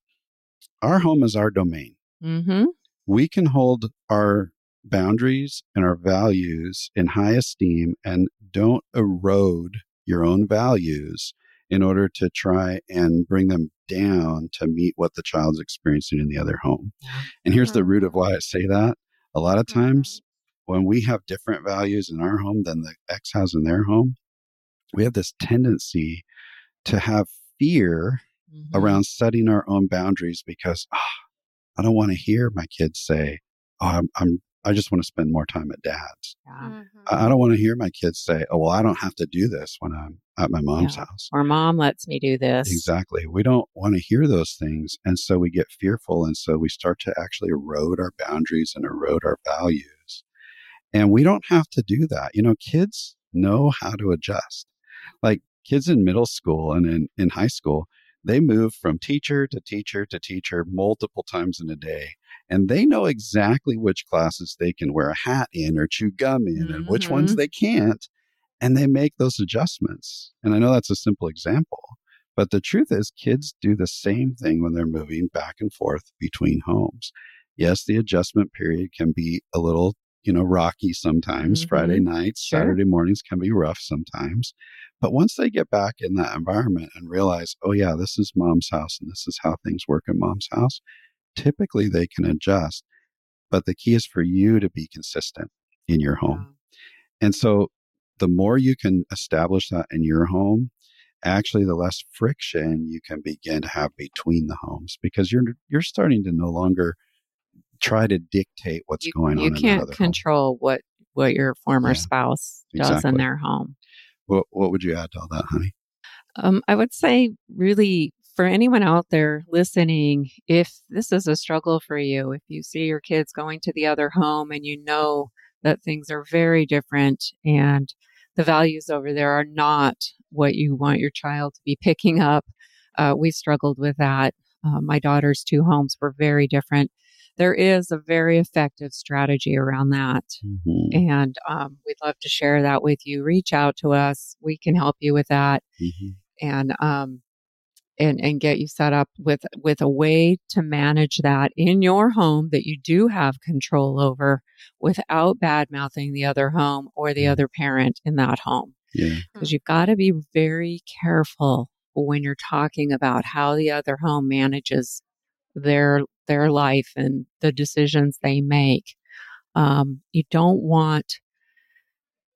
B: our home is our domain.
C: Mhm.
B: We can hold our boundaries and our values in high esteem and don't erode your own values in order to try and bring them down to meet what the child's experiencing in the other home. And here's the root of why I say that. A lot of
A: Mhm.
B: times when we have different values in our home than the ex has in their home, we have this tendency to have fear
C: Mhm.
B: around setting our own boundaries because ah, I don't want to hear my kids say, "Oh, I'm, I'm I just want to spend more time at dad's."
C: Yeah.
A: Mhm.
B: I, I don't want to hear my kids say, "Oh, well, I don't have to do this when I'm at my mom's
C: Yeah.
B: house."
C: Or mom lets me do this.
B: Exactly. We don't want to hear those things, and so we get fearful, and so we start to actually erode our boundaries and erode our values. And we don't have to do that. You know, kids know how to adjust. Like kids in middle school and in, in high school, they move from teacher to teacher to teacher multiple times in a day. And they know exactly which classes they can wear a hat in or chew gum in and which ones
C: Mhm.
B: they can't. And they make those adjustments. And I know that's a simple example, but the truth is, kids do the same thing when they're moving back and forth between homes. Yes, the adjustment period can be a little, you know, rocky sometimes.
C: Mhm.
B: Friday nights,
C: Sure.
B: Saturday mornings can be rough sometimes. But once they get back in that environment and realize, oh, yeah, this is mom's house and this is how things work in mom's house, typically they can adjust. But the key is for you to be consistent in your home. And so the more you can establish that in your home, actually the less friction you can begin to have between the homes because you're you're starting to no longer try to dictate what's
C: you,
B: going on
C: you can't
B: another home.
C: control what what your former
B: Yeah.
C: spouse does
B: Exactly.
C: in their home.
B: What, what would you add to all that, honey?
C: Um, I would say, really, for anyone out there listening, if this is a struggle for you, if you see your kids going to the other home and you know that things are very different and the values over there are not what you want your child to be picking up, uh, we struggled with that. Uh, my daughter's two homes were very different. There is a very effective strategy around that.
B: Mhm,
C: And um, we'd love to share that with you. Reach out to us. We can help you with that
B: mhm.
C: and um and and get you set up with with a way to manage that in your home that you do have control over without bad mouthing the other home or the other parent in that home
B: Yeah.
C: Because you've got to be very careful when you're talking about how the other home manages their their life and the decisions they make. Um, you don't want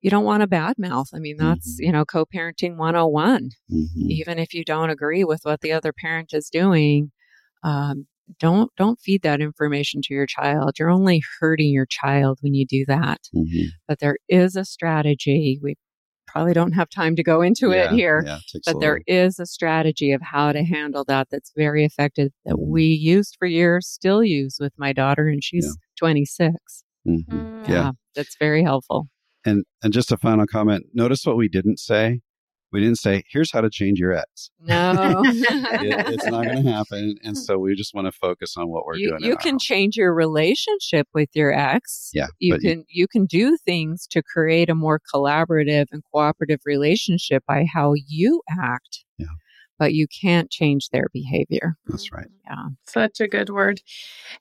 C: you don't want a bad mouth. I mean, that's,
B: Mhm.
C: you know, co-parenting 101
B: Mhm.
C: even if you don't agree with what the other parent is doing um, don't don't feed that information to your child you're only hurting your child when you do that
B: Mhm.
C: but there is a strategy we probably don't have time to go into it here
B: Yeah, it
C: but there is a strategy of how to handle that that's very effective that we used for years still use with my daughter and she's
B: Yeah.
C: 26
B: Mhm.
A: Mm.
B: Yeah.
C: that's very helpful
B: And and just a final comment. Notice what we didn't say. We didn't say, "Here's how to change your ex."
C: no
B: It, it's not going to happen, and so we just want to focus on what we're
C: you,
B: doing.
C: you can change your relationship with your ex
B: Yeah,
C: you
B: but you-
C: can you can do things to create a more collaborative and cooperative relationship by how you act
B: Yeah.
C: but you can't change their behavior
B: That's right.
C: yeah
A: Such a good word.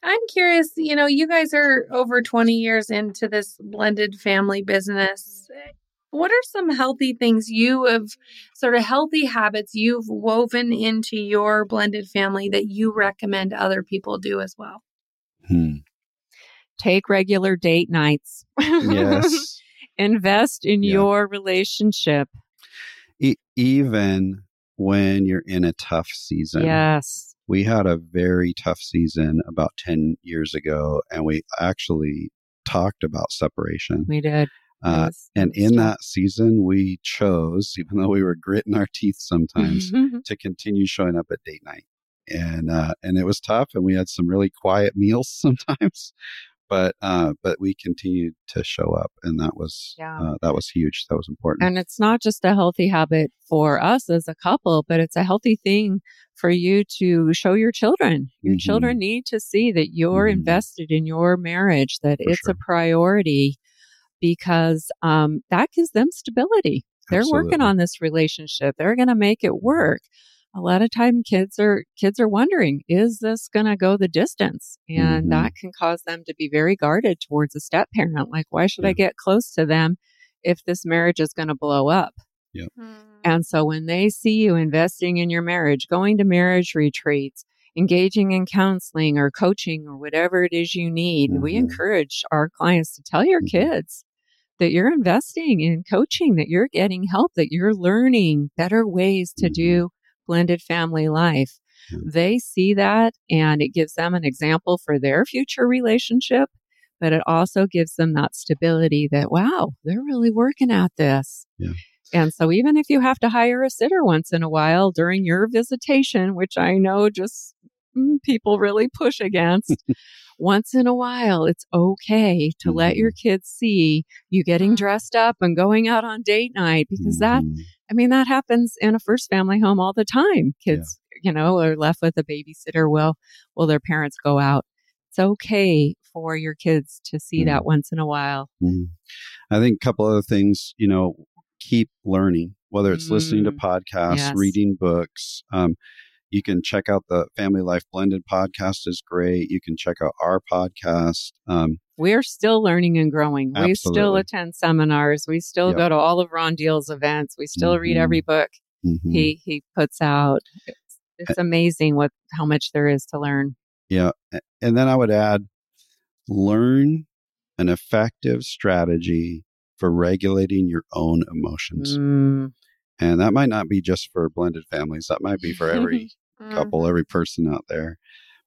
A: I'm curious, you know, you guys are over 20 years into this blended family business. What are some healthy things you have, sort of healthy habits you've woven into your blended family that you recommend other people do as well?
B: Hmm.
C: take regular date nights
B: Yes.
C: invest in
B: Yeah.
C: your relationship
B: e- even when you're in a tough season.
C: yes
B: We had a very tough season about 10 years ago, and we actually talked about separation.
C: we did It
B: Uh,
C: was-
B: and in
C: tough.
B: that season, we chose, even though we were gritting our teeth sometimes, to continue showing up at date night. And uh, and it was tough, and we had some really quiet meals sometimes, but uh, but we continued to show up, and that was
C: Yeah.
B: uh, that was huge. That was important.
C: And it's not just a healthy habit for us as a couple, but it's a healthy thing for you to show your children. Your
B: Mhm.
C: children need to see that you're
B: Mhm.
C: invested in your marriage, that
B: For
C: it's a priority because um, that gives them stability. They're working on this relationship. They're going to make it work. A lot of time kids are kids are wondering, is this going to go the distance? And
B: Mhm.
C: that can cause them to be very guarded towards a step parent. Like, why should I get close to them if this marriage is going to blow up? And so when they see you investing in your marriage, going to marriage retreats, engaging in counseling or coaching or whatever it is you need, we
B: Mhm.
C: encourage our clients to tell your
B: Mhm.
C: kids that you're investing in coaching, that you're getting help, that you're learning better ways to do mm-hmm. blended family life. They see that and it gives them an example for their future relationship, but it also gives them that stability that, wow, they're really working at this.
B: Yeah.
C: And so even if you have to hire a sitter once in a while during your visitation, which I know just people really push against, once in a while, it's okay to let your kids see you getting
A: Mhm.
C: dressed up and going out on date night because that,
B: Mhm.
C: I mean, that happens in a first family home all the time. Kids, you know, are left with a babysitter. Well, will their parents go out? It's okay for your kids to see that once in a while.
B: Mhm. I think a couple other things, you know, keep learning, whether it's listening to
C: Mm,
B: podcasts,
C: yes.
B: reading books. Um, you can check out the Family Life Blended podcast is great. You can check out our podcast. Um,
C: We're still learning and growing. We still attend seminars. We still
B: Yep.
C: go to all of Ron Deal's events. We still read
B: Mhm.
C: every book
B: mhm.
C: he he puts out. It's, it's amazing what how much there is to learn.
B: Yeah. And then I would add learn an effective strategy for regulating your own emotions.
C: Mm.
B: And that might not be just for blended families, that might be for every couple, every person out there.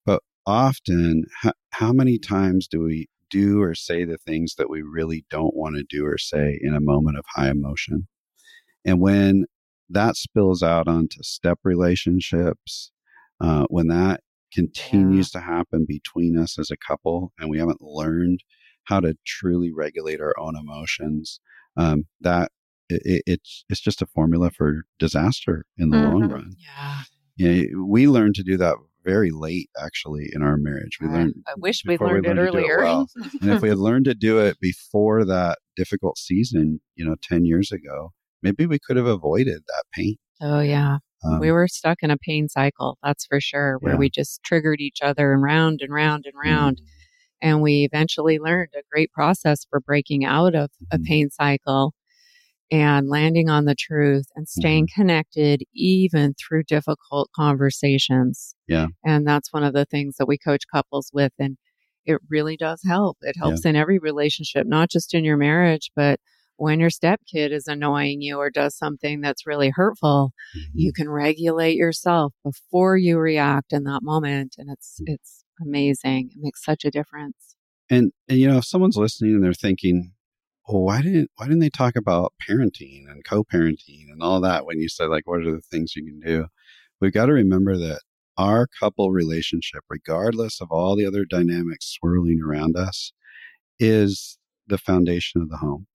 B: But often, h- how many times do we do or say the things that we really don't want to do or say in a moment of high emotion? And when that spills out onto step relationships, uh, when that continues to happen between us as a couple and we haven't learned how to truly regulate our own emotions, um, that it, it, it's it's just a formula for disaster in the long
A: Mhm.
B: run.
C: Yeah.
B: Yeah, we learned to do that very late, actually, in our marriage. We learned.
C: I wish we
B: before
C: learned it earlier.
B: well. and if we had learned to do it before that difficult season, you know, ten years ago, maybe we could have avoided that pain.
C: oh yeah.
B: Um,
C: we were stuck in a pain cycle, that's for sure, where
B: Yeah.
C: we just triggered each other and round and round and round. And we eventually learned a great process for breaking out of a
B: Mhm.
C: pain cycle. And landing on the truth and staying mm-hmm. connected even through difficult conversations.
B: Yeah.
C: And that's one of the things that we coach couples with. And it really does help. It helps yeah. in every relationship, not just in your marriage, but when your stepkid is annoying you or does something that's really hurtful, mm-hmm. you can regulate yourself before you react in that moment. And it's, mm-hmm. it's amazing. It makes such a difference.
B: And, and, you know, if someone's listening and they're thinking, well, why didn't why didn't they talk about parenting and co-parenting and all that when you said like what are the things you can do? We've got to remember that our couple relationship, regardless of all the other dynamics swirling around us, is the foundation of the home.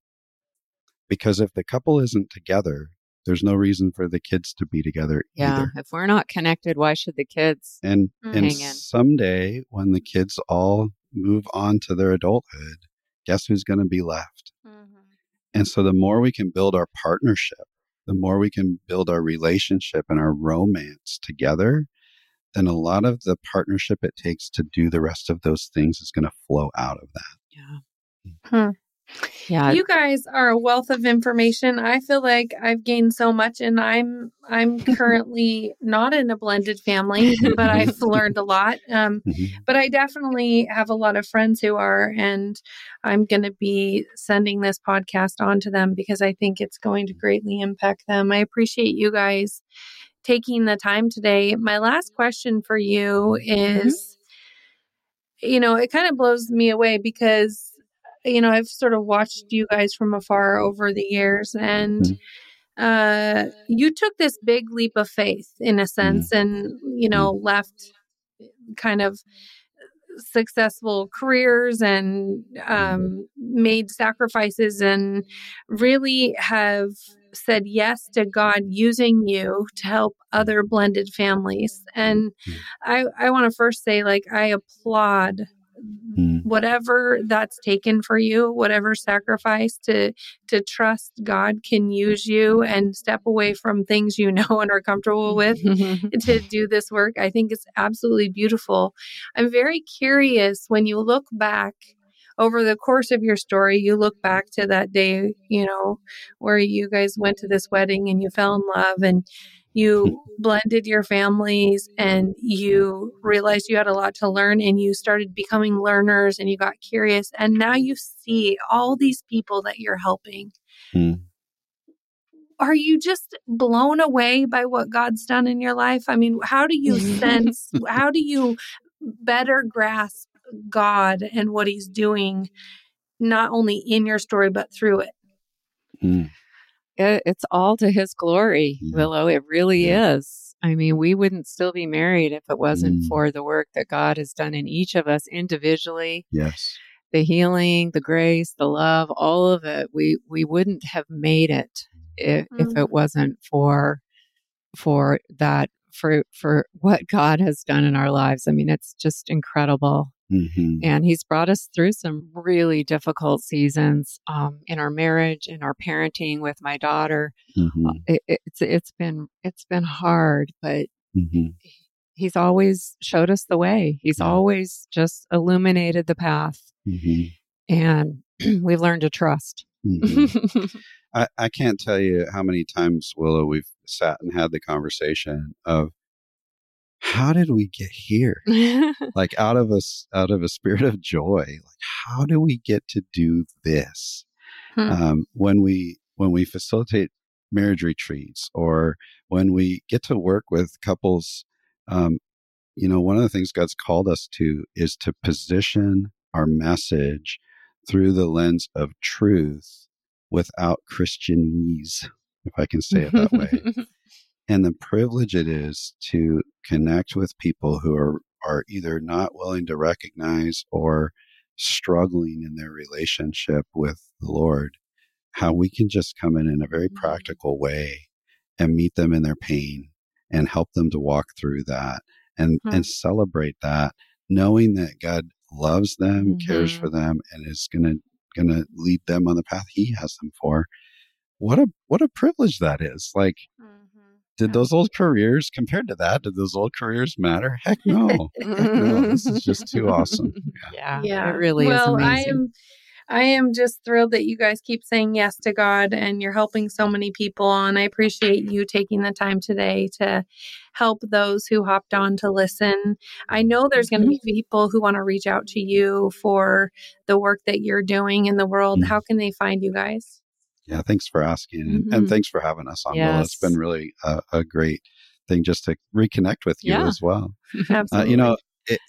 B: Because if the couple isn't together, there's no reason for the kids to be together
C: yeah,
B: either.
C: If we're not connected, why should the kids
B: and and someday when the kids all move on to their adulthood, guess who's going to be left? Mm-hmm. And so the more we can build our partnership, the more we can build our relationship and our romance together, then a lot of the partnership it takes to do the rest of those things is going to flow out of that.
C: Yeah. Hmm.
A: Yeah. You guys are a wealth of information. I feel like I've gained so much and I'm I'm currently not in a blended family, but I've learned a lot. Um, mm-hmm. but I definitely have a lot of friends who are and I'm going to be sending this podcast on to them because I think it's going to greatly impact them. I appreciate you guys taking the time today. My last question for you mm-hmm. is mm-hmm. you know, it kind of blows me away because you know, I've sort of watched you guys from afar over the years and mm-hmm. uh you took this big leap of faith in a sense mm-hmm. and you know mm-hmm. left kind of successful careers and um, made sacrifices and really have said yes to God using you to help other blended families. And I, I want to first say, like, I applaud mm. whatever that's taken for you whatever sacrifice to to trust god can use you and step away from things you know and are comfortable with to do this work i think it's absolutely beautiful i'm very curious when you look back over the course of your story, you look back to that day, you know, where you guys went to this wedding and you fell in love and you blended your families and you realized you had a lot to learn and you started becoming learners and you got curious and now you see all these people that you're helping. Mm. are you just blown away by what god's done in your life? I mean how do you sense how do you better grasp god and what he's doing not only in your story but through it?
C: Mm it, it's all to his glory, yeah. Willow. It really yeah. is. I mean, we wouldn't still be married if it wasn't mm. for the work that God has done in each of us individually.
B: Yes.
C: The healing, the grace, the love, all of it. We we wouldn't have made it if, mm. if it mm-hmm. wasn't for for that for for what God has done in our lives. I mean, it's just incredible. Mm-hmm. And he's brought us through some really difficult seasons um, in our marriage, in our parenting with my daughter. Mm-hmm. Uh, it, it's it's been it's been hard, but mm-hmm. he's always showed us the way. He's yeah. always just illuminated the path, mm-hmm. and we've learned to trust.
B: Mm-hmm. I, I can't tell you how many times Willow we've sat and had the conversation of how did we get here? like out of us, out of a spirit of joy. Like, how do we get to do this? Hmm. Um, when we when we facilitate marriage retreats or when we get to work with couples, um, you know, one of the things God's called us to is to position our message through the lens of truth without Christianese, if I can say it that way. and the privilege it is to connect with people who are, are either not willing to recognize or struggling in their relationship with the Lord, how we can just come in in a very mm-hmm. practical way and meet them in their pain and help them to walk through that and, mm-hmm. and celebrate that, knowing that God loves them, mm-hmm. cares for them, and is going to going to lead them on the path he has them for what a what a privilege that is like mm did those old careers compared to that did those old careers matter heck no heck no this is just too awesome
C: yeah yeah, yeah. it really
A: well,
C: is amazing
A: i'm I am just thrilled that you guys keep saying yes to God and you're helping so many people. And I appreciate you taking the time today to help those who hopped on to listen. I know there's going to be mm-hmm. people who want to reach out to you for the work that you're doing in the world. Mm-hmm. How can they find you guys?
B: Yeah, thanks for asking. And, mm-hmm. and thanks for having us on. Yes. It's been really a, a, great thing just to reconnect with you yeah. as well.
A: Absolutely. Uh,
B: you know,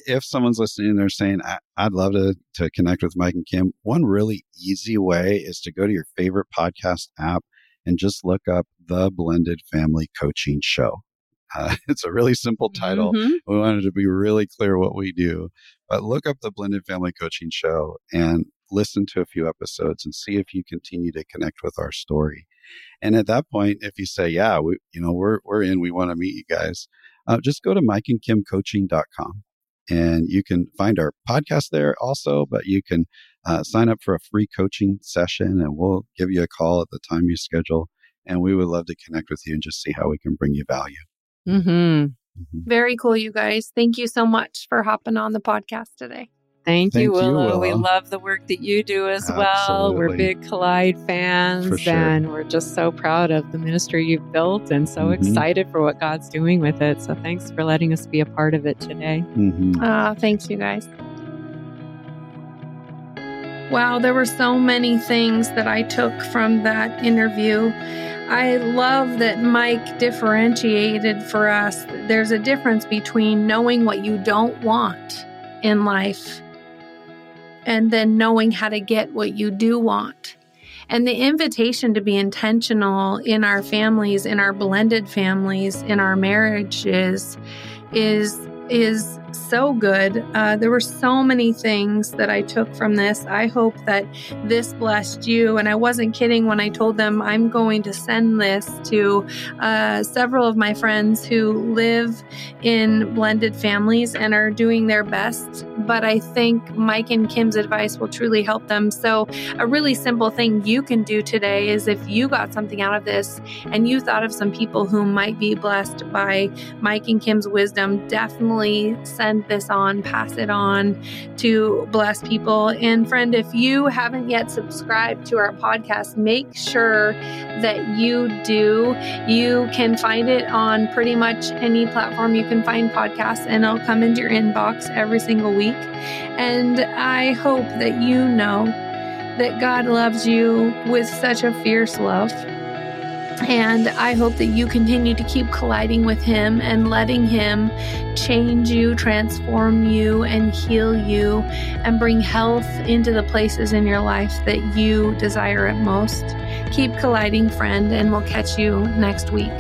B: if someone's listening and they're saying, I'd love to, to connect with Mike and Kim, one really easy way is to go to your favorite podcast app and just look up the Blended Family Coaching Show. Uh, it's a really simple title. Mm-hmm. We wanted to be really clear what we do, but look up the Blended Family Coaching Show and listen to a few episodes and see if you continue to connect with our story. And at that point, if you say, yeah, we, you know, we're, we're in, we want to meet you guys, uh, just go to mikeandkimcoaching.com and you can find our podcast there also, but you can uh, sign up for a free coaching session and we'll give you a call at the time you schedule. And we would love to connect with you and just see how we can bring you value.
A: Mm-hmm. Mm-hmm. Very cool, you guys. Thank you so much for hopping on the podcast today.
C: Thank, Thank you, Willow. you, Willow. We love the work that you do as Absolutely. well. We're big Collide fans sure. and we're just so proud of the ministry you've built and so mm-hmm. excited for what God's doing with it. So thanks for letting us be a part of it today.
A: Mm-hmm. Uh, thanks, you guys. Wow, there were so many things that I took from that interview. I love that Mike differentiated for us. There's a difference between knowing what you don't want in life and then knowing how to get what you do want. And the invitation to be intentional in our families, in our blended families, in our marriages is is so good. Uh, there were so many things that I took from this. I hope that this blessed you. And I wasn't kidding when I told them I'm going to send this to uh, several of my friends who live in blended families and are doing their best. But I think Mike and Kim's advice will truly help them. So, a really simple thing you can do today is if you got something out of this and you thought of some people who might be blessed by Mike and Kim's wisdom, definitely send send this on, pass it on to bless people. And friend, if you haven't yet subscribed to our podcast, make sure that you do. You can find it on pretty much any platform you can find podcasts, and it'll come into your inbox every single week. And I hope that you know that God loves you with such a fierce love. And I hope that you continue to keep colliding with Him and letting Him change you, transform you, and heal you, and bring health into the places in your life that you desire it most. Keep colliding, friend, and we'll catch you next week.